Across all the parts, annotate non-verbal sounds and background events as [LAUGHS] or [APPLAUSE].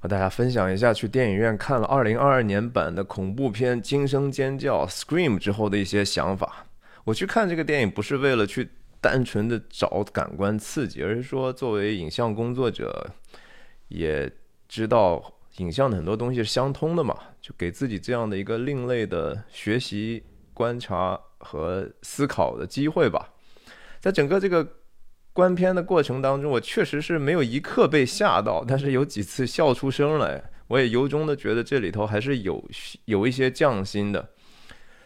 和大家分享一下去电影院看了2022年版的恐怖片《惊声尖叫》（Scream） 之后的一些想法。我去看这个电影不是为了去单纯的找感官刺激，而是说作为影像工作者，也知道影像的很多东西是相通的嘛，就给自己这样的一个另类的学习、观察和思考的机会吧。在整个这个。观片的过程当中，我确实是没有一刻被吓到，但是有几次笑出声来。我也由衷的觉得这里头还是有有一些匠心的。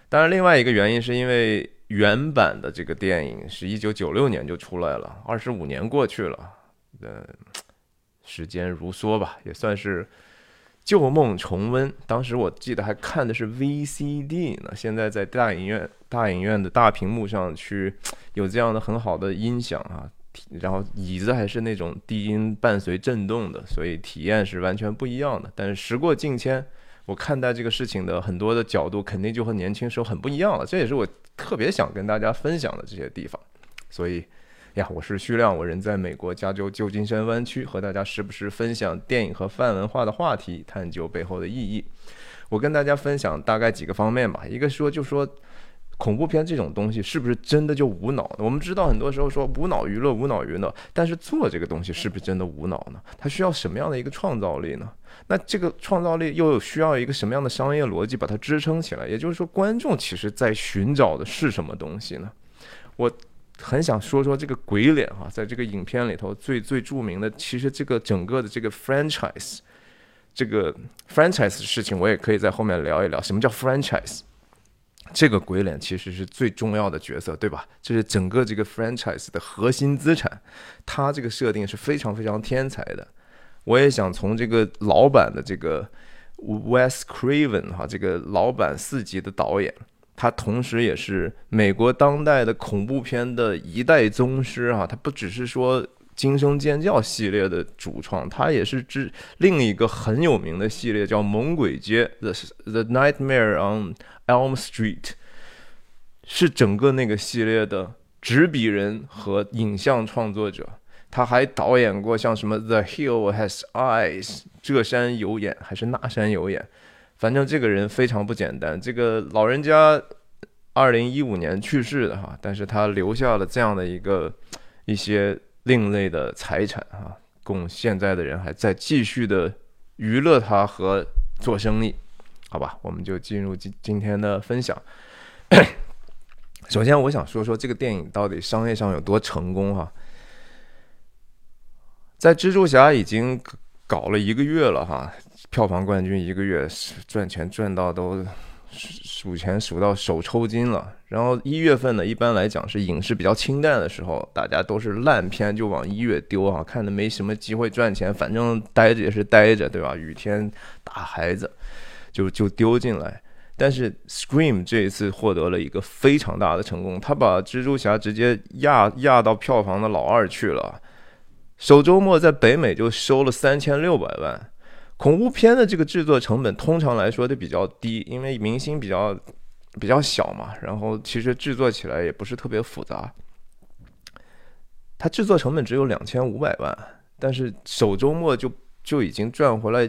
当然，另外一个原因是因为原版的这个电影是一九九六年就出来了，二十五年过去了，呃，时间如梭吧，也算是旧梦重温。当时我记得还看的是 VCD 呢，现在在大影院大影院的大屏幕上去有这样的很好的音响啊。然后椅子还是那种低音伴随震动的，所以体验是完全不一样的。但是时过境迁，我看待这个事情的很多的角度肯定就和年轻时候很不一样了。这也是我特别想跟大家分享的这些地方。所以呀，我是徐亮，我人在美国加州旧金山湾区，和大家时不时分享电影和泛文化的话题，探究背后的意义。我跟大家分享大概几个方面吧。一个说就说。恐怖片这种东西是不是真的就无脑呢？我们知道很多时候说无脑娱乐，无脑娱乐，但是做这个东西是不是真的无脑呢？它需要什么样的一个创造力呢？那这个创造力又需要一个什么样的商业逻辑把它支撑起来？也就是说，观众其实在寻找的是什么东西呢？我很想说说这个鬼脸哈，在这个影片里头最最著名的，其实这个整个的这个 franchise，这个 franchise 的事情，我也可以在后面聊一聊，什么叫 franchise。这个鬼脸其实是最重要的角色，对吧？这是整个这个 franchise 的核心资产，他这个设定是非常非常天才的。我也想从这个老版的这个 Wes Craven 哈，这个老版四级的导演，他同时也是美国当代的恐怖片的一代宗师啊。他不只是说。惊声尖叫系列的主创，他也是之另一个很有名的系列，叫《猛鬼街》The The Nightmare on Elm Street，是整个那个系列的执笔人和影像创作者。他还导演过像什么《The Hill Has Eyes》这山有眼还是那山有眼，反正这个人非常不简单。这个老人家二零一五年去世的哈，但是他留下了这样的一个一些。另类的财产啊，供现在的人还在继续的娱乐他和做生意，好吧，我们就进入今今天的分享。[COUGHS] 首先，我想说说这个电影到底商业上有多成功哈。在蜘蛛侠已经搞了一个月了哈，票房冠军一个月赚钱赚到都。数钱数到手抽筋了，然后一月份呢，一般来讲是影视比较清淡的时候，大家都是烂片就往一月丢啊，看的没什么机会赚钱，反正待着也是待着，对吧？雨天打孩子，就就丢进来。但是 Scream 这一次获得了一个非常大的成功，他把蜘蛛侠直接压压到票房的老二去了，首周末在北美就收了三千六百万。恐怖片的这个制作成本通常来说都比较低，因为明星比较比较小嘛，然后其实制作起来也不是特别复杂。它制作成本只有两千五百万，但是首周末就就已经赚回来，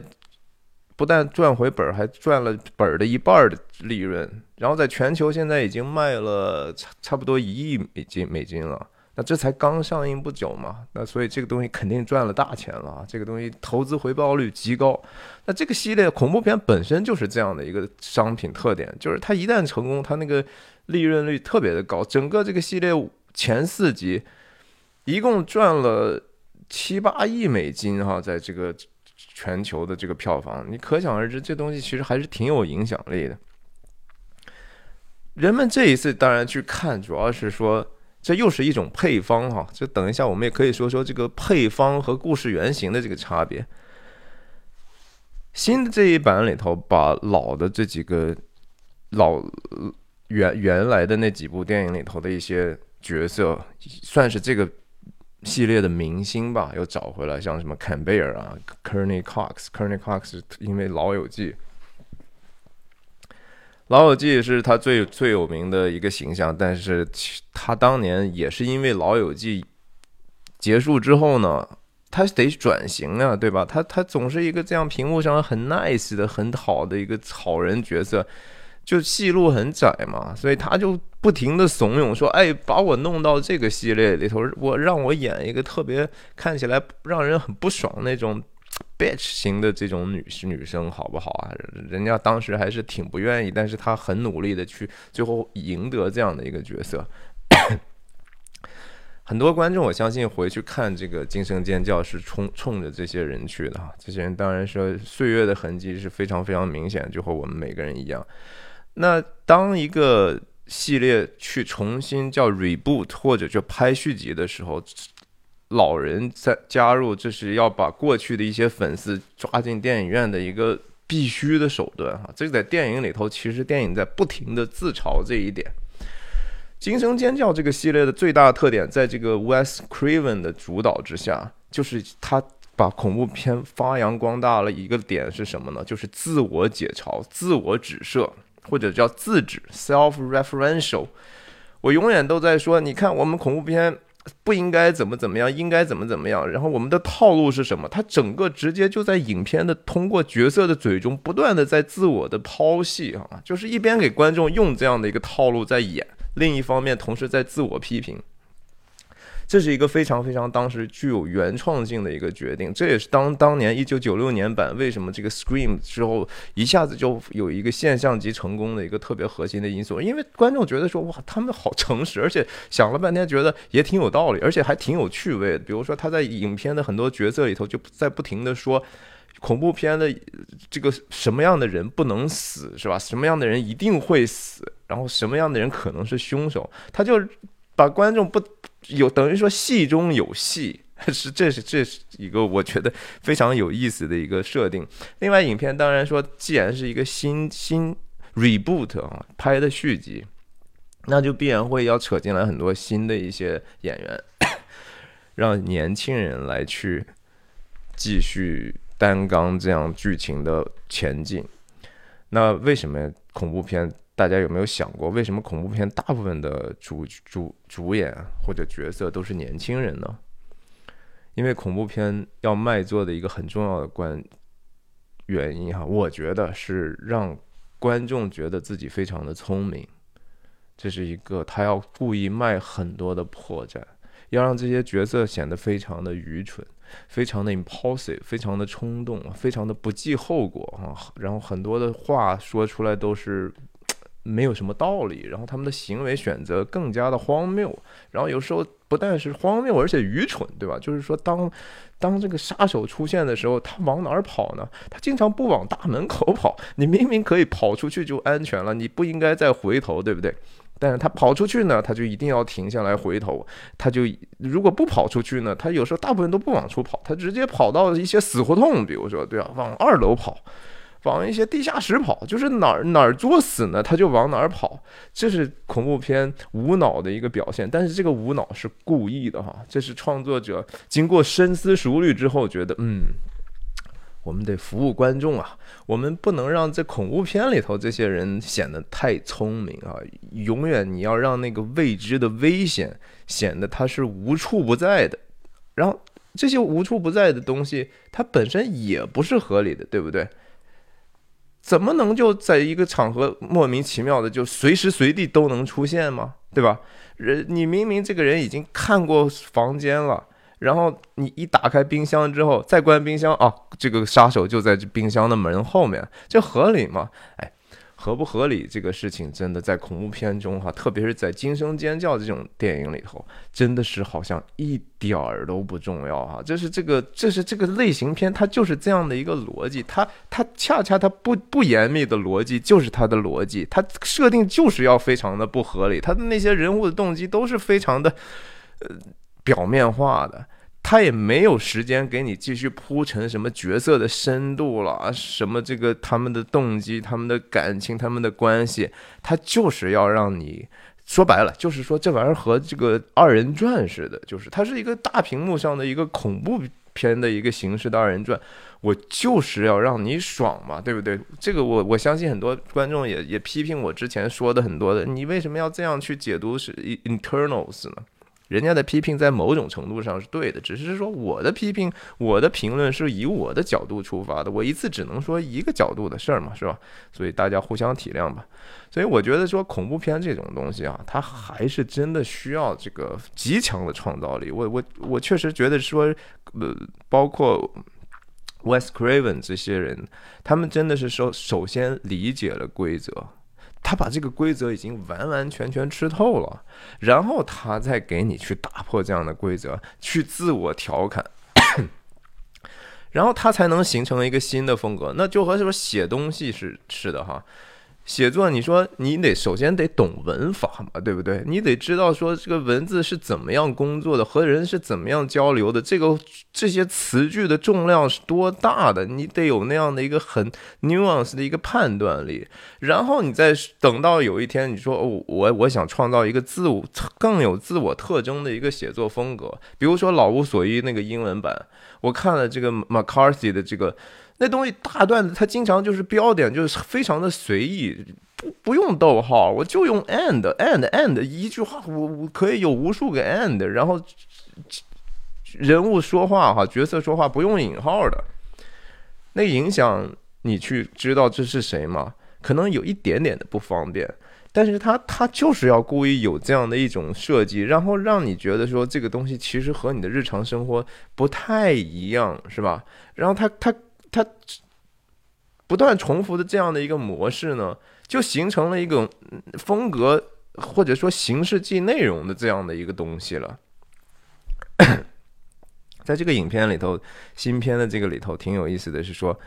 不但赚回本儿，还赚了本儿的一半的利润。然后在全球现在已经卖了差差不多一亿美金美金了。那这才刚上映不久嘛，那所以这个东西肯定赚了大钱了。这个东西投资回报率极高。那这个系列恐怖片本身就是这样的一个商品特点，就是它一旦成功，它那个利润率特别的高。整个这个系列前四集一共赚了七八亿美金哈，在这个全球的这个票房，你可想而知，这东西其实还是挺有影响力的。人们这一次当然去看，主要是说。这又是一种配方哈，就等一下我们也可以说说这个配方和故事原型的这个差别。新的这一版里头，把老的这几个老原原来的那几部电影里头的一些角色，算是这个系列的明星吧，又找回来，像什么坎贝尔啊、Kearney Cox，Kearney Cox 因为《老友记》。老友记是他最最有名的一个形象，但是他当年也是因为老友记结束之后呢，他得转型啊，对吧？他他总是一个这样屏幕上很 nice 的、很好的一个好人角色，就戏路很窄嘛，所以他就不停的怂恿说：“哎，把我弄到这个系列里头，我让我演一个特别看起来让人很不爽那种 bitch 型的这种女女生，好不好啊？”人家当时还是挺不愿意，但是他很努力的去最后赢得这样的一个角色。[COUGHS] 很多观众，我相信回去看这个《惊声尖叫》是冲冲着这些人去的哈。这些人当然说岁月的痕迹是非常非常明显，就和我们每个人一样。那当一个系列去重新叫 reboot 或者就拍续集的时候，老人在加入，这是要把过去的一些粉丝抓进电影院的一个必须的手段哈。这个在电影里头，其实电影在不停的自嘲这一点。《惊声尖叫》这个系列的最大特点，在这个 Wes Craven 的主导之下，就是他把恐怖片发扬光大了。一个点是什么呢？就是自我解嘲、自我指涉，或者叫自指 （self-referential）。我永远都在说，你看我们恐怖片不应该怎么怎么样，应该怎么怎么样。然后我们的套路是什么？它整个直接就在影片的通过角色的嘴中，不断的在自我的剖析啊，就是一边给观众用这样的一个套路在演。另一方面，同时在自我批评，这是一个非常非常当时具有原创性的一个决定。这也是当当年一九九六年版为什么这个 Scream 之后一下子就有一个现象级成功的一个特别核心的因素。因为观众觉得说哇，他们好诚实，而且想了半天觉得也挺有道理，而且还挺有趣味的。比如说他在影片的很多角色里头就在不停的说。恐怖片的这个什么样的人不能死是吧？什么样的人一定会死？然后什么样的人可能是凶手？他就把观众不有等于说戏中有戏，[LAUGHS] 是这是这是一个我觉得非常有意思的一个设定。另外，影片当然说，既然是一个新新 reboot 啊拍的续集，那就必然会要扯进来很多新的一些演员，让年轻人来去继续。担纲这样剧情的前进，那为什么恐怖片？大家有没有想过，为什么恐怖片大部分的主主主演或者角色都是年轻人呢？因为恐怖片要卖座的一个很重要的关原因哈，我觉得是让观众觉得自己非常的聪明，这是一个他要故意卖很多的破绽，要让这些角色显得非常的愚蠢。非常的 impulsive，非常的冲动，非常的不计后果啊！然后很多的话说出来都是没有什么道理，然后他们的行为选择更加的荒谬，然后有时候不但是荒谬，而且愚蠢，对吧？就是说，当当这个杀手出现的时候，他往哪儿跑呢？他经常不往大门口跑，你明明可以跑出去就安全了，你不应该再回头，对不对？但是他跑出去呢，他就一定要停下来回头。他就如果不跑出去呢，他有时候大部分都不往出跑，他直接跑到一些死胡同，比如说对啊，往二楼跑，往一些地下室跑，就是哪儿哪儿作死呢，他就往哪儿跑。这是恐怖片无脑的一个表现，但是这个无脑是故意的哈，这是创作者经过深思熟虑之后觉得嗯。我们得服务观众啊！我们不能让这恐怖片里头这些人显得太聪明啊！永远你要让那个未知的危险显得它是无处不在的。然后这些无处不在的东西，它本身也不是合理的，对不对？怎么能就在一个场合莫名其妙的就随时随地都能出现吗？对吧？人，你明明这个人已经看过房间了。然后你一打开冰箱之后，再关冰箱啊，这个杀手就在这冰箱的门后面，这合理吗？哎，合不合理这个事情，真的在恐怖片中哈，特别是在惊声尖叫这种电影里头，真的是好像一点儿都不重要哈。这是这个，这是这个类型片，它就是这样的一个逻辑，它它恰恰它不不严密的逻辑就是它的逻辑，它设定就是要非常的不合理，它的那些人物的动机都是非常的呃表面化的。他也没有时间给你继续铺陈什么角色的深度了，什么这个他们的动机、他们的感情、他们的关系，他就是要让你说白了，就是说这玩意儿和这个二人转似的，就是它是一个大屏幕上的一个恐怖片的一个形式的二人转，我就是要让你爽嘛，对不对？这个我我相信很多观众也也批评我之前说的很多的，你为什么要这样去解读是 internals 呢？人家的批评在某种程度上是对的，只是说我的批评、我的评论是以我的角度出发的，我一次只能说一个角度的事儿嘛，是吧？所以大家互相体谅吧。所以我觉得说恐怖片这种东西啊，它还是真的需要这个极强的创造力。我我我确实觉得说，呃，包括。Wes Craven 这些人，他们真的是首，首先理解了规则，他把这个规则已经完完全全吃透了，然后他再给你去打破这样的规则，去自我调侃，然后他才能形成一个新的风格。那就和什么写东西是是的哈。写作，你说你得首先得懂文法嘛，对不对？你得知道说这个文字是怎么样工作的，和人是怎么样交流的，这个这些词句的重量是多大的，你得有那样的一个很 nuance 的一个判断力。然后你再等到有一天，你说哦，我我想创造一个自我更有自我特征的一个写作风格，比如说《老无所依》那个英文版，我看了这个 McCarthy 的这个。那东西大段子，它经常就是标点，就是非常的随意，不不用逗号，我就用 and and and 一句话，我我可以有无数个 and，然后人物说话哈，角色说话不用引号的，那影响你去知道这是谁吗？可能有一点点的不方便，但是他他就是要故意有这样的一种设计，然后让你觉得说这个东西其实和你的日常生活不太一样，是吧？然后他他。它不断重复的这样的一个模式呢，就形成了一种风格或者说形式即内容的这样的一个东西了。[COUGHS] 在这个影片里头，新片的这个里头挺有意思的是说，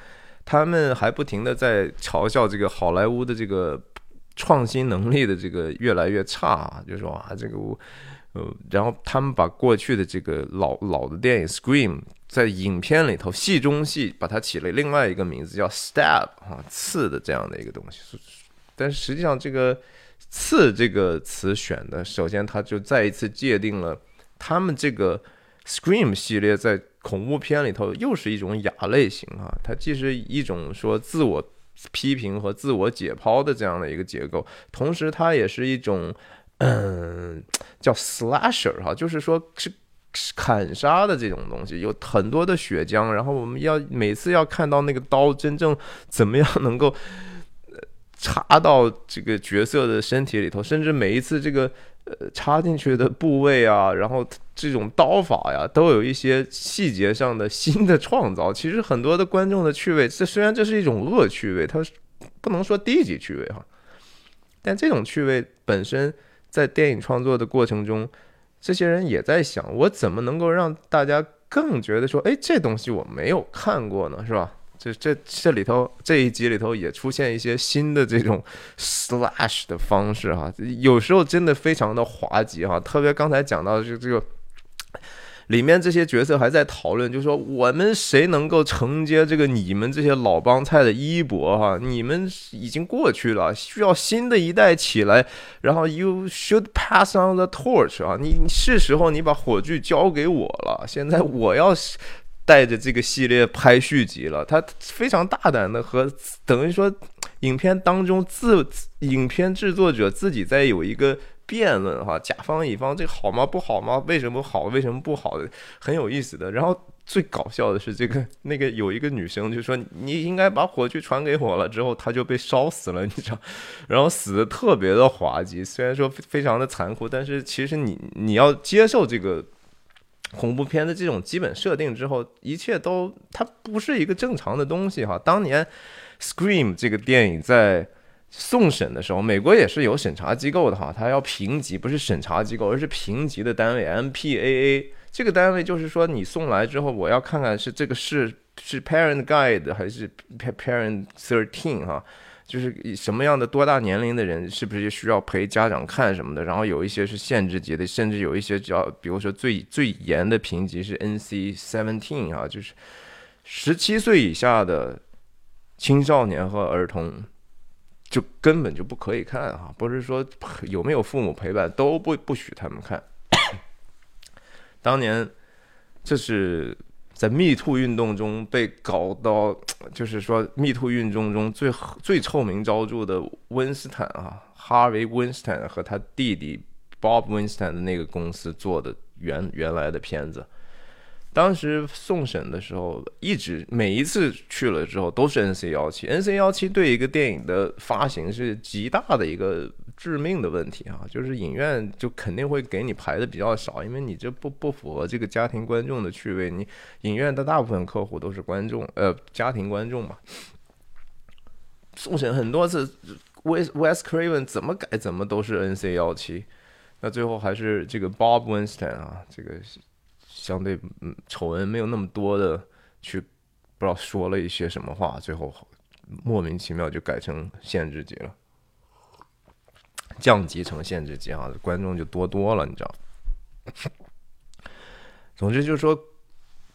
他们还不停的在嘲笑这个好莱坞的这个创新能力的这个越来越差，啊就说啊这个。呃，然后他们把过去的这个老老的电影《Scream》在影片里头戏中戏把它起了另外一个名字叫 “stab” 啊，刺的这样的一个东西。但实际上，这个“刺”这个词选的，首先它就再一次界定了他们这个 Scream 系列在恐怖片里头又是一种亚类型啊，它既是一种说自我批评和自我解剖的这样的一个结构，同时它也是一种。嗯，[TSK] 叫 slasher 哈，就是说是砍杀的这种东西，有很多的血浆，然后我们要每次要看到那个刀真正 [LAUGHS] 怎么样能够插到这个角色的身体里头，甚至每一次这个呃插进去的部位啊，然后这种刀法呀，都有一些细节上的新的创造。其实很多的观众的趣味，这虽然这是一种恶趣味，它不能说低级趣味哈，但这种趣味本身。在电影创作的过程中，这些人也在想，我怎么能够让大家更觉得说，哎，这东西我没有看过呢，是吧？这这这里头这一集里头也出现一些新的这种 [LAUGHS] slash 的方式哈，有时候真的非常的滑稽哈，特别刚才讲到就这个。里面这些角色还在讨论，就说我们谁能够承接这个你们这些老帮菜的衣钵哈？你们已经过去了，需要新的一代起来。然后 you should pass on the torch 啊，你是时候你把火炬交给我了。现在我要带着这个系列拍续集了。他非常大胆的和等于说影片当中自影片制作者自己在有一个。辩论哈，甲方乙方这个好吗？不好吗？为什么好？为什么不好？的很有意思的。然后最搞笑的是，这个那个有一个女生就说：“你应该把火炬传给我了。”之后她就被烧死了，你知道？然后死的特别的滑稽，虽然说非常的残酷，但是其实你你要接受这个恐怖片的这种基本设定之后，一切都它不是一个正常的东西哈。当年《Scream》这个电影在。送审的时候，美国也是有审查机构的哈，他要评级，不是审查机构，而是评级的单位 MPAA。这个单位就是说，你送来之后，我要看看是这个是是 Parent Guide 还是 Parent Thirteen 哈，就是什么样的多大年龄的人是不是需要陪家长看什么的。然后有一些是限制级的，甚至有一些叫，比如说最最严的评级是 NC Seventeen 哈，就是十七岁以下的青少年和儿童。就根本就不可以看哈，不是说有没有父母陪伴都不不许他们看。[COUGHS] 当年这是在密兔运动中被搞到，[COUGHS] 就是说密兔运动中最最臭名昭著的温斯坦啊，哈维·温斯坦和他弟弟 Bob Winston 的那个公司做的原原来的片子。当时送审的时候，一直每一次去了之后都是 N C 幺七，N C 幺七对一个电影的发行是极大的一个致命的问题啊，就是影院就肯定会给你排的比较少，因为你这不不符合这个家庭观众的趣味。你影院的大部分客户都是观众，呃，家庭观众嘛。送审很多次，Wes Wes Craven 怎么改怎么都是 N C 幺七，那最后还是这个 Bob Winston 啊，这个。相对嗯丑闻没有那么多的去不知道说了一些什么话，最后莫名其妙就改成限制级了，降级成限制级啊，观众就多多了，你知道。[LAUGHS] 总之就是说，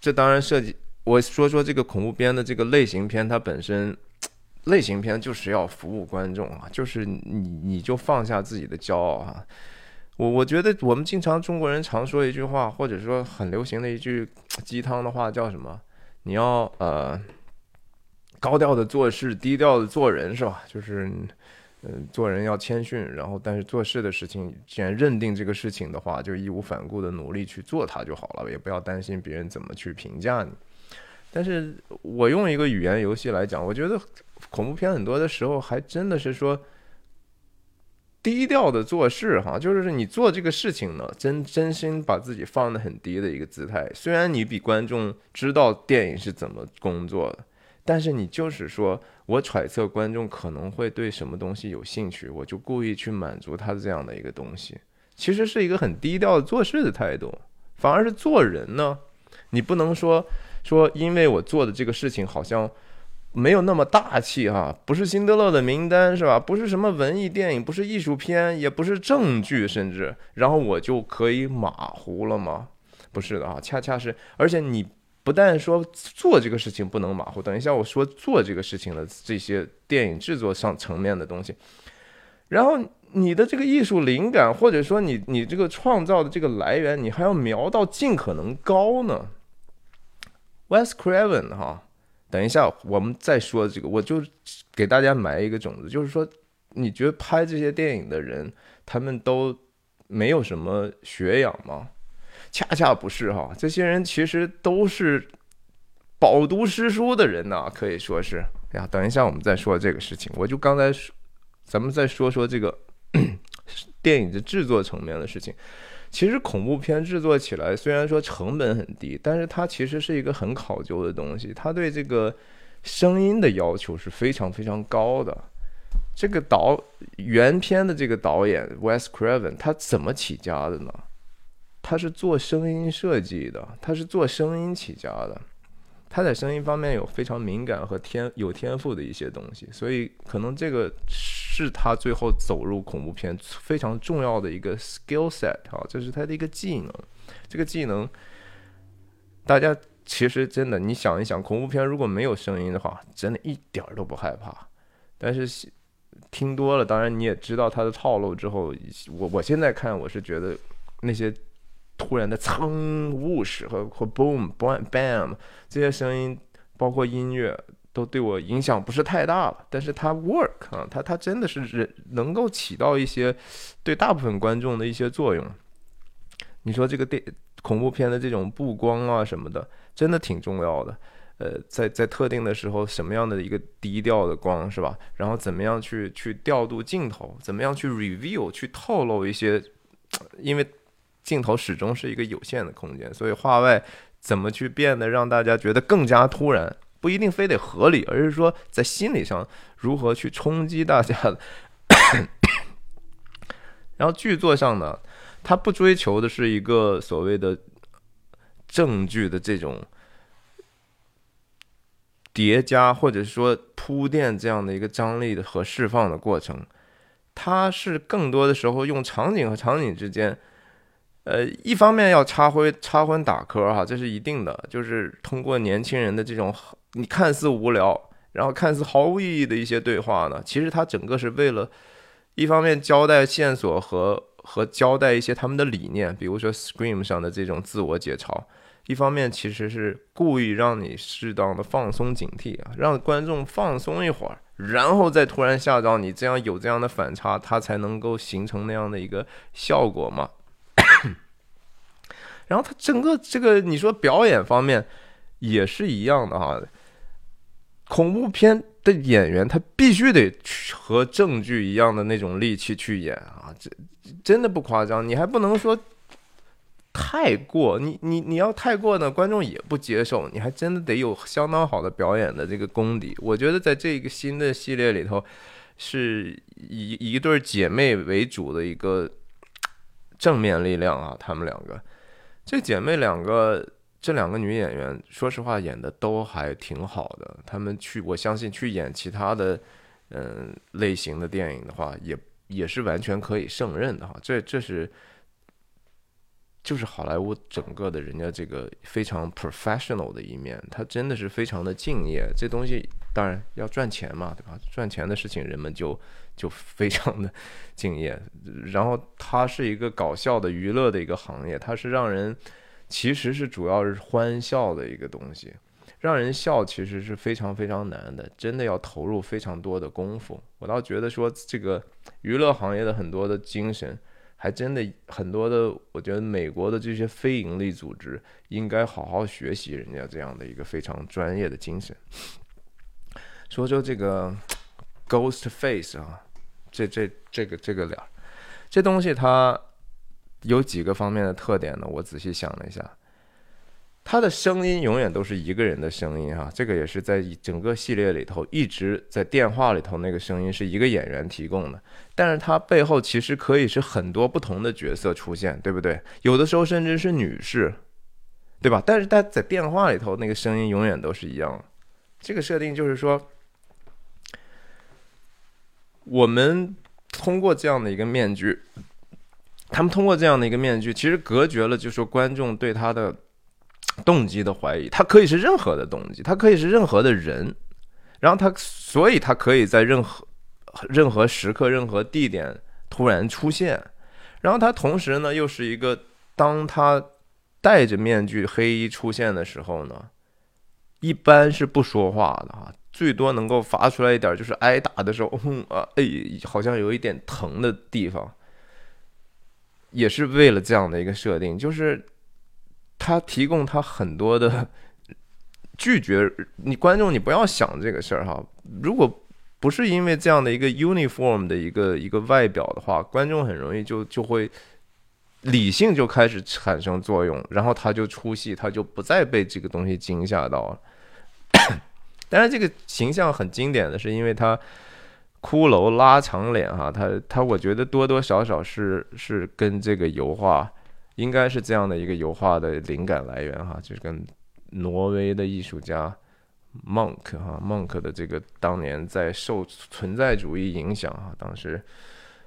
这当然涉及我说说这个恐怖片的这个类型片，它本身类型片就是要服务观众啊，就是你你就放下自己的骄傲啊。我我觉得我们经常中国人常说一句话，或者说很流行的一句鸡汤的话，叫什么？你要呃高调的做事，低调的做人，是吧？就是嗯做人要谦逊，然后但是做事的事情，既然认定这个事情的话，就义无反顾的努力去做它就好了，也不要担心别人怎么去评价你。但是我用一个语言游戏来讲，我觉得恐怖片很多的时候还真的是说。低调的做事，哈，就是你做这个事情呢，真真心把自己放得很低的一个姿态。虽然你比观众知道电影是怎么工作的，但是你就是说我揣测观众可能会对什么东西有兴趣，我就故意去满足他这样的一个东西，其实是一个很低调的做事的态度。反而是做人呢，你不能说说因为我做的这个事情好像。没有那么大气哈，不是辛德勒的名单是吧？不是什么文艺电影，不是艺术片，也不是正剧，甚至然后我就可以马虎了吗？不是的啊，恰恰是，而且你不但说做这个事情不能马虎，等一下我说做这个事情的这些电影制作上层面的东西，然后你的这个艺术灵感或者说你你这个创造的这个来源，你还要瞄到尽可能高呢。West Craven 哈。等一下，我们再说这个，我就给大家埋一个种子，就是说，你觉得拍这些电影的人，他们都没有什么学养吗？恰恰不是哈，这些人其实都是饱读诗书的人呐，可以说是。哎呀，等一下，我们再说这个事情，我就刚才说，咱们再说说这个 [COUGHS] 电影的制作层面的事情。其实恐怖片制作起来虽然说成本很低，但是它其实是一个很考究的东西。它对这个声音的要求是非常非常高的。这个导原片的这个导演 Wes Craven，他怎么起家的呢？他是做声音设计的，他是做声音起家的。他在声音方面有非常敏感和天有天赋的一些东西，所以可能这个。是他最后走入恐怖片非常重要的一个 skill set 啊，这是他的一个技能。这个技能，大家其实真的，你想一想，恐怖片如果没有声音的话，真的一点儿都不害怕。但是听多了，当然你也知道他的套路之后，我我现在看，我是觉得那些突然的噌、呜史和和 boom、bam、bam 这些声音，包括音乐。都对我影响不是太大了，但是它 work 啊，它它真的是人能够起到一些对大部分观众的一些作用。你说这个电恐怖片的这种布光啊什么的，真的挺重要的。呃，在在特定的时候，什么样的一个低调的光是吧？然后怎么样去去调度镜头？怎么样去 reveal 去透露一些？因为镜头始终是一个有限的空间，所以画外怎么去变得让大家觉得更加突然？不一定非得合理，而是说在心理上如何去冲击大家。[COUGHS] 然后剧作上呢，他不追求的是一个所谓的证据的这种叠加，或者说铺垫这样的一个张力的和释放的过程。它是更多的时候用场景和场景之间。呃，一方面要插灰插荤打磕哈，这是一定的，就是通过年轻人的这种你看似无聊，然后看似毫无意义的一些对话呢，其实它整个是为了，一方面交代线索和和交代一些他们的理念，比如说 Scream 上的这种自我解嘲，一方面其实是故意让你适当的放松警惕啊，让观众放松一会儿，然后再突然吓到你，这样有这样的反差，它才能够形成那样的一个效果嘛。然后他整个这个你说表演方面也是一样的哈，恐怖片的演员他必须得和正剧一样的那种力气去演啊，这真的不夸张，你还不能说。太过，你你你要太过呢，观众也不接受。你还真的得有相当好的表演的这个功底。我觉得在这个新的系列里头，是以一对姐妹为主的一个正面力量啊。她们两个，这姐妹两个，这两个女演员，说实话演的都还挺好的。她们去，我相信去演其他的嗯类型的电影的话，也也是完全可以胜任的哈。这这是。就是好莱坞整个的人家这个非常 professional 的一面，他真的是非常的敬业。这东西当然要赚钱嘛，对吧？赚钱的事情人们就就非常的 [LAUGHS] 敬业。然后它是一个搞笑的娱乐的一个行业，它是让人其实是主要是欢笑的一个东西，让人笑其实是非常非常难的，真的要投入非常多的功夫。我倒觉得说这个娱乐行业的很多的精神。还真的很多的，我觉得美国的这些非盈利组织应该好好学习人家这样的一个非常专业的精神。说说这个 Ghost Face 啊，这这这个这个脸，这东西它有几个方面的特点呢？我仔细想了一下。他的声音永远都是一个人的声音哈，这个也是在整个系列里头一直在电话里头那个声音是一个演员提供的，但是他背后其实可以是很多不同的角色出现，对不对？有的时候甚至是女士，对吧？但是他在电话里头那个声音永远都是一样，这个设定就是说，我们通过这样的一个面具，他们通过这样的一个面具，其实隔绝了就说观众对他的。动机的怀疑，他可以是任何的动机，他可以是任何的人，然后他，所以他可以在任何任何时刻、任何地点突然出现，然后他同时呢，又是一个，当他戴着面具、黑衣出现的时候呢，一般是不说话的哈，最多能够发出来一点，就是挨打的时候，嗯啊，哎，好像有一点疼的地方，也是为了这样的一个设定，就是。他提供他很多的 [LAUGHS] 拒绝你观众，你不要想这个事儿哈。如果不是因为这样的一个 uniform 的一个一个外表的话，观众很容易就就会理性就开始产生作用，然后他就出戏，他就不再被这个东西惊吓到了。[COUGHS] 当然，这个形象很经典的是，因为他骷髅拉长脸哈，他他我觉得多多少少是是跟这个油画。应该是这样的一个油画的灵感来源哈，就是跟挪威的艺术家 Monk 哈 Monk 的这个当年在受存在主义影响哈，当时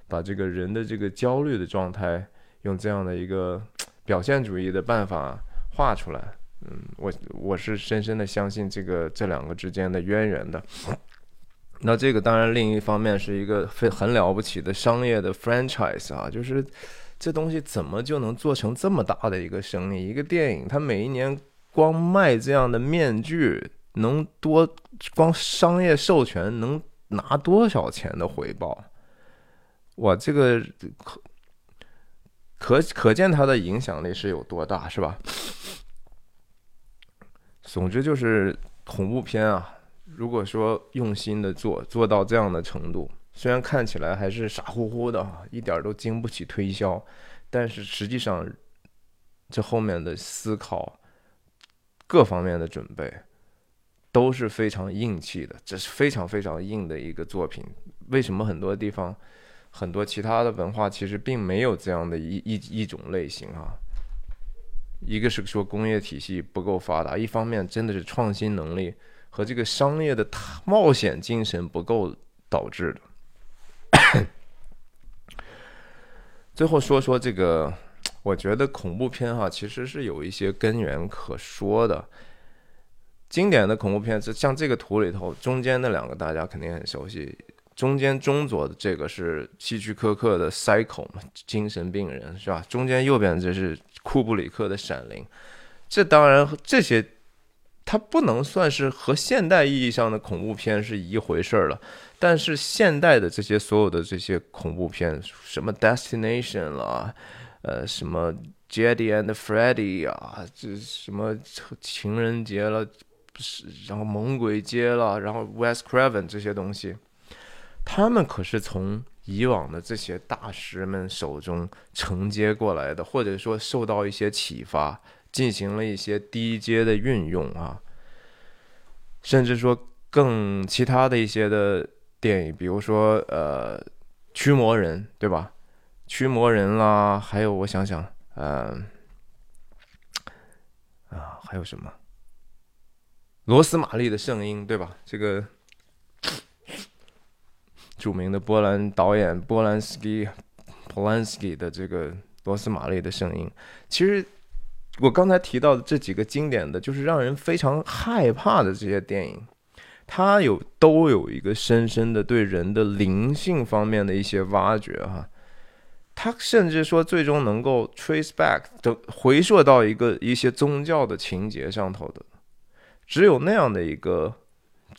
把这个人的这个焦虑的状态用这样的一个 [TSK] 表现主义的办法画出来。嗯，我我是深深的相信这个这两个之间的渊源的。[SNIFFS] 那这个当然另一方面是一个非很了不起的商业的 franchise 啊，就是。这东西怎么就能做成这么大的一个生意？一个电影，它每一年光卖这样的面具，能多光商业授权能拿多少钱的回报？哇，这个可可可见它的影响力是有多大，是吧？总之就是恐怖片啊，如果说用心的做，做到这样的程度。虽然看起来还是傻乎乎的，一点都经不起推销，但是实际上，这后面的思考、各方面的准备都是非常硬气的，这是非常非常硬的一个作品。为什么很多地方、很多其他的文化其实并没有这样的一一一种类型啊？一个是说工业体系不够发达，一方面真的是创新能力和这个商业的冒险精神不够导致的。[COUGHS] 最后说说这个，我觉得恐怖片哈，其实是有一些根源可说的。经典的恐怖片，像这个图里头，中间那两个大家肯定很熟悉。中间中左的这个是希区柯克的《Psycho》嘛，精神病人是吧？中间右边这是库布里克的《闪灵》。这当然这些。它不能算是和现代意义上的恐怖片是一回事了，但是现代的这些所有的这些恐怖片，什么 Destination 啦，呃，什么 Jedi and Freddy 啊，这什么情人节了，是然后猛鬼街了，然后 West Craven 这些东西，他们可是从以往的这些大师们手中承接过来的，或者说受到一些启发。进行了一些低阶的运用啊，甚至说更其他的一些的电影，比如说呃，驱魔人，对吧？驱魔人啦，还有我想想，呃，啊，还有什么？罗斯玛丽的圣婴，对吧？这个著名的波兰导演波兰斯基 （Polanski） 的这个罗斯玛丽的圣婴，其实。我刚才提到的这几个经典的就是让人非常害怕的这些电影，它有都有一个深深的对人的灵性方面的一些挖掘哈，它甚至说最终能够 trace back 的回溯到一个一些宗教的情节上头的，只有那样的一个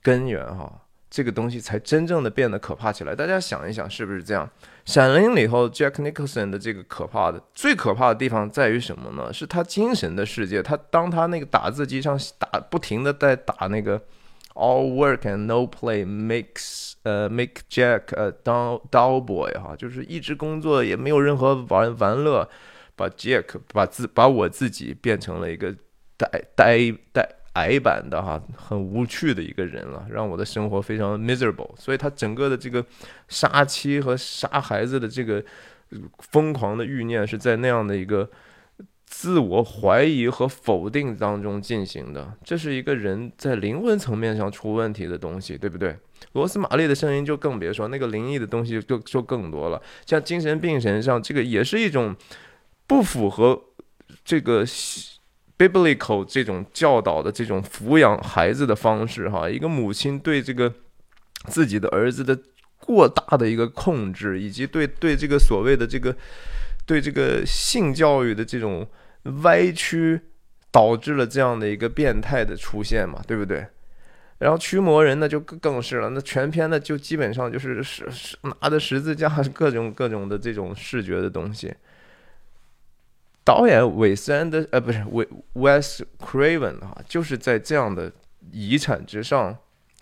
根源哈。这个东西才真正的变得可怕起来。大家想一想，是不是这样？《闪灵》里头，Jack Nicholson 的这个可怕的、最可怕的地方在于什么呢？是他精神的世界。他当他那个打字机上打，不停的在打那个 “All work and no play makes 呃 make Jack a dull dull boy” 哈，就是一直工作也没有任何玩玩乐，把 Jack 把自把我自己变成了一个呆呆呆。矮版的哈，很无趣的一个人了，让我的生活非常 miserable。所以他整个的这个杀妻和杀孩子的这个疯狂的欲念，是在那样的一个自我怀疑和否定当中进行的。这是一个人在灵魂层面上出问题的东西，对不对？罗斯玛丽的声音就更别说，那个灵异的东西就就更多了。像精神病神上，这个也是一种不符合这个。Biblical 这种教导的这种抚养孩子的方式，哈，一个母亲对这个自己的儿子的过大的一个控制，以及对对这个所谓的这个对这个性教育的这种歪曲，导致了这样的一个变态的出现嘛，对不对？然后驱魔人呢就更更是了，那全篇呢就基本上就是是是拿着十字架，各种各种的这种视觉的东西。导演韦斯安的呃不是韦 Wes Craven 啊，就是在这样的遗产之上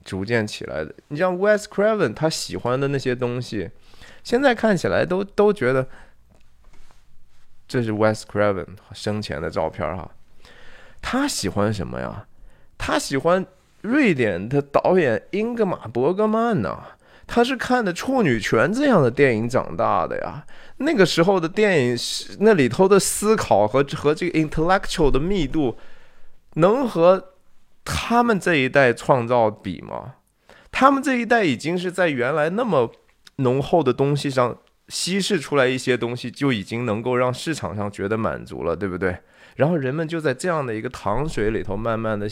逐渐起来的。你像 Wes Craven 他喜欢的那些东西，现在看起来都都觉得这是 Wes Craven 生前的照片哈。他喜欢什么呀？他喜欢瑞典的导演英格玛伯格曼呐。他是看的《处女泉》这样的电影长大的呀。那个时候的电影那里头的思考和和这个 intellectual 的密度，能和他们这一代创造比吗？他们这一代已经是在原来那么浓厚的东西上稀释出来一些东西，就已经能够让市场上觉得满足了，对不对？然后人们就在这样的一个糖水里头慢慢的。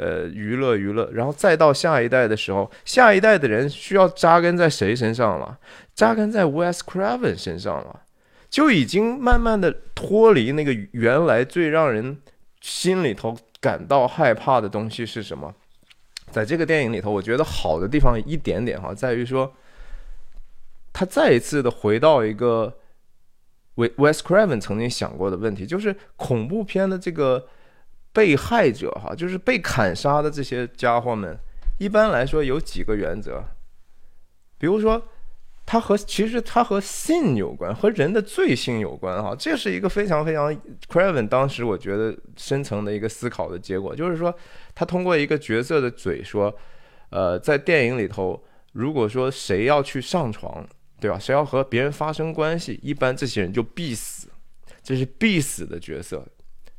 呃，娱乐娱乐，然后再到下一代的时候，下一代的人需要扎根在谁身上了？扎根在 Wes Craven 身上了，就已经慢慢的脱离那个原来最让人心里头感到害怕的东西是什么？在这个电影里头，我觉得好的地方一点点哈，在于说，他再一次的回到一个 Wes Craven 曾经想过的问题，就是恐怖片的这个。被害者哈，就是被砍杀的这些家伙们，一般来说有几个原则，比如说，他和其实他和性有关，和人的罪性有关哈，这是一个非常非常 Craven 当时我觉得深层的一个思考的结果，就是说他通过一个角色的嘴说，呃，在电影里头，如果说谁要去上床，对吧？谁要和别人发生关系，一般这些人就必死，这是必死的角色。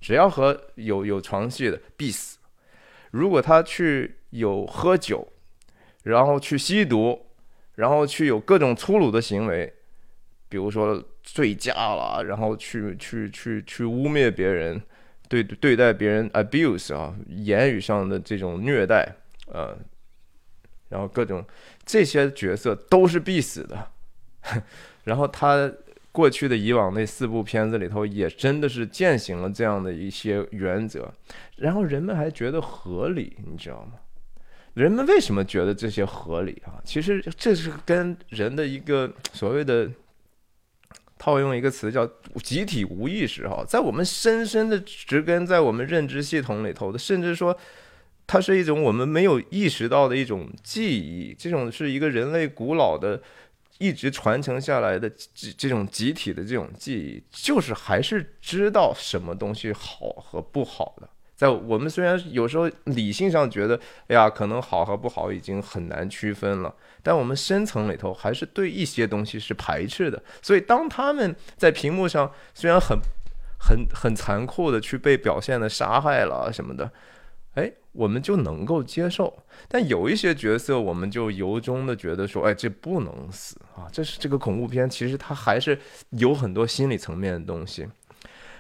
只要和有有床戏的必死。如果他去有喝酒，然后去吸毒，然后去有各种粗鲁的行为，比如说醉驾了，然后去去去去污蔑别人，对对待别人 abuse 啊，言语上的这种虐待，呃，然后各种这些角色都是必死的。[LAUGHS] 然后他过去的以往那四部片子里头，也真的是践行了这样的一些原则，然后人们还觉得合理，你知道吗？人们为什么觉得这些合理啊？其实这是跟人的一个所谓的套用一个词叫集体无意识哈，在我们深深的植根在我们认知系统里头的，甚至说它是一种我们没有意识到的一种记忆，这种是一个人类古老的。一直传承下来的这这种集体的这种记忆，就是还是知道什么东西好和不好的。在我们虽然有时候理性上觉得，哎呀，可能好和不好已经很难区分了，但我们深层里头还是对一些东西是排斥的。所以当他们在屏幕上虽然很很很残酷的去被表现的杀害了什么的。我们就能够接受，但有一些角色，我们就由衷的觉得说，哎，这不能死啊！这是这个恐怖片，其实它还是有很多心理层面的东西。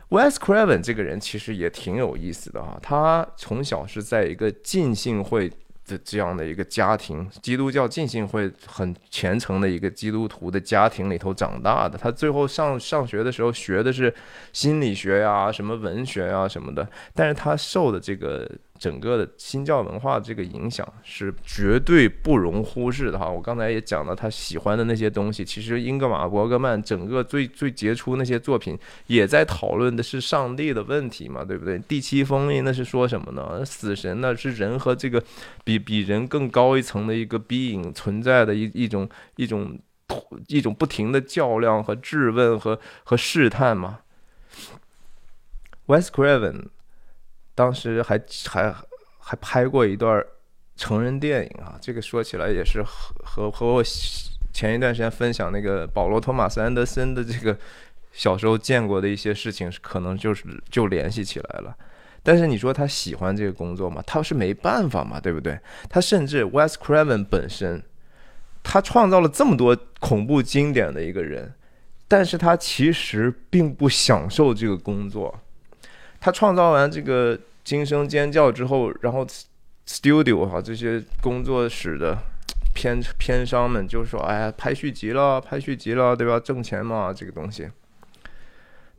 Wes Craven 这个人其实也挺有意思的啊，他从小是在一个浸信会的这样的一个家庭，基督教浸信会很虔诚的一个基督徒的家庭里头长大的。他最后上上学的时候学的是心理学呀、什么文学呀什么的，但是他受的这个。整个的新教文化这个影响是绝对不容忽视的哈。我刚才也讲了，他喜欢的那些东西，其实英格玛·伯格曼整个最最杰出那些作品，也在讨论的是上帝的问题嘛，对不对？第七封印那是说什么呢？死神呢是人和这个比比人更高一层的一个 being 存在的一一种一种一种不停的较量和质问和和试探嘛。Wes Craven。当时还还还拍过一段成人电影啊，这个说起来也是和和和我前一段时间分享那个保罗·托马斯·安德森的这个小时候见过的一些事情，可能就是就联系起来了。但是你说他喜欢这个工作吗？他是没办法嘛，对不对？他甚至 Wes Craven 本身，他创造了这么多恐怖经典的一个人，但是他其实并不享受这个工作。他创造完这个惊声尖叫之后，然后 studio 哈这些工作室的 [TSK] 片片商们就说：“哎呀，拍续集了，拍续集了，对吧？挣钱嘛，这个东西。”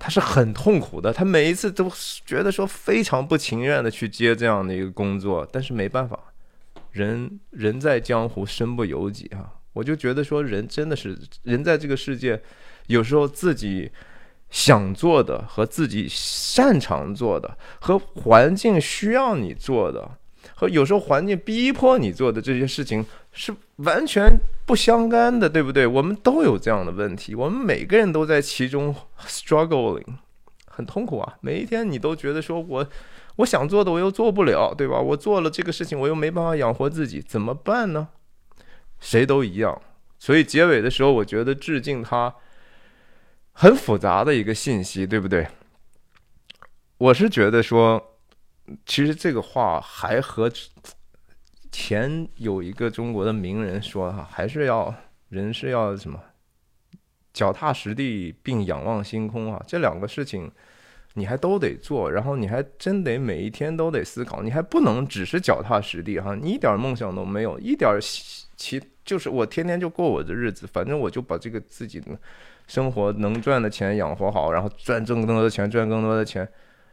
他是很痛苦的，他每一次都觉得说非常不情愿的去接这样的一个工作，但是没办法，人人在江湖身不由己哈。我就觉得说，人真的是人在这个世界，有时候自己。想做的和自己擅长做的，和环境需要你做的，和有时候环境逼迫你做的这些事情是完全不相干的，对不对？我们都有这样的问题，我们每个人都在其中 struggling，很痛苦啊！每一天你都觉得说我我想做的我又做不了，对吧？我做了这个事情我又没办法养活自己，怎么办呢？谁都一样。所以结尾的时候，我觉得致敬他。很复杂的一个信息，对不对？我是觉得说，其实这个话还和前有一个中国的名人说哈，还是要人是要什么脚踏实地并仰望星空啊，这两个事情你还都得做，然后你还真得每一天都得思考，你还不能只是脚踏实地哈，你一点梦想都没有，一点其就是我天天就过我的日子，反正我就把这个自己的。生活能赚的钱养活好，然后赚挣更多的钱，赚更多的钱，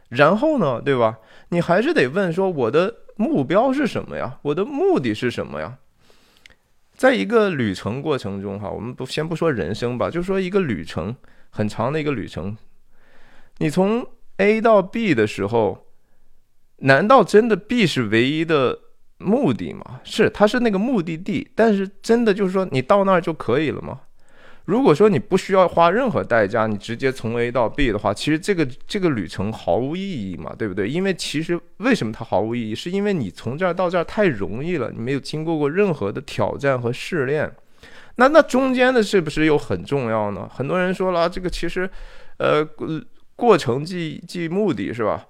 然后呢，对吧？你还是得问说，我的目标是什么呀？我的目的是什么呀？在一个旅程过程中，哈，我们不先不说人生吧，就说一个旅程很长的一个旅程，你从 A 到 B 的时候，难道真的 B 是唯一的目的嘛？是，它是那个目的地，但是真的就是说你到那儿就可以了吗？如果说你不需要花任何代价，你直接从 A 到 B 的话，其实这个这个旅程毫无意义嘛，对不对？因为其实为什么它毫无意义，是因为你从这儿到这儿太容易了，你没有经过过任何的挑战和试炼。那那中间的是不是又很重要呢？很多人说了，这个其实，呃，过程即即目的是吧？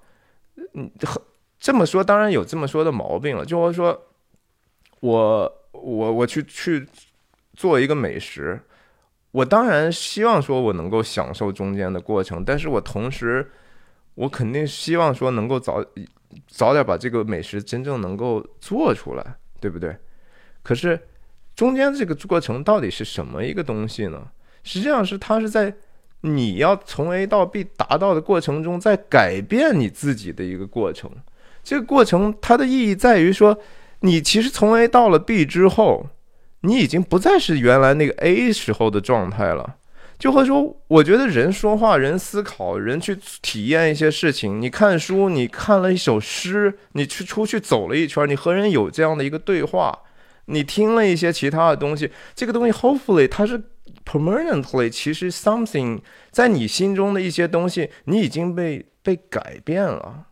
嗯，很这么说当然有这么说的毛病了，就是说，我我我去去做一个美食。我当然希望说，我能够享受中间的过程，但是我同时，我肯定希望说，能够早早点把这个美食真正能够做出来，对不对？可是中间这个过程到底是什么一个东西呢？实际上是它是在你要从 A 到 B 达到的过程中，在改变你自己的一个过程。这个过程它的意义在于说，你其实从 A 到了 B 之后，你已经不再是原来那个 A 时候的状态了。就会说，我觉得人说话、人思考、人去体验一些事情。你看书，你看了一首诗，你去出去走了一圈，你和人有这样的一个对话，你听了一些其他的东西。这个东西，hopefully，它是 permanently，其实 something 在你心中的一些东西，你已经被被改变了。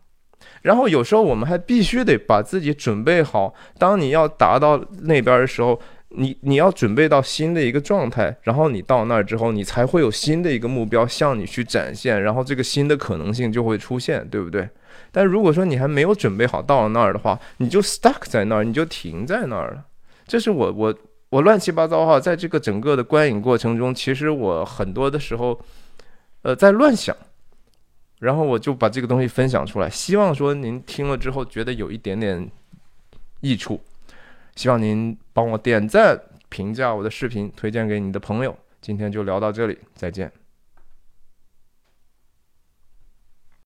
然后有时候我们还必须得把自己准备好，当你要达到那边的时候。你你要准备到新的一个状态，然后你到那儿之后，你才会有新的一个目标向你去展现，然后这个新的可能性就会出现，对不对？但如果说你还没有准备好到那儿的话，你就 stuck 在那儿，你就停在那儿了。这是我我我乱七八糟哈，在这个整个的观影过程中，其实我很多的时候，呃，在乱想，然后我就把这个东西分享出来，希望说您听了之后觉得有一点点益处。希望您帮我点赞、评价我的视频，推荐给你的朋友。今天就聊到这里，再见。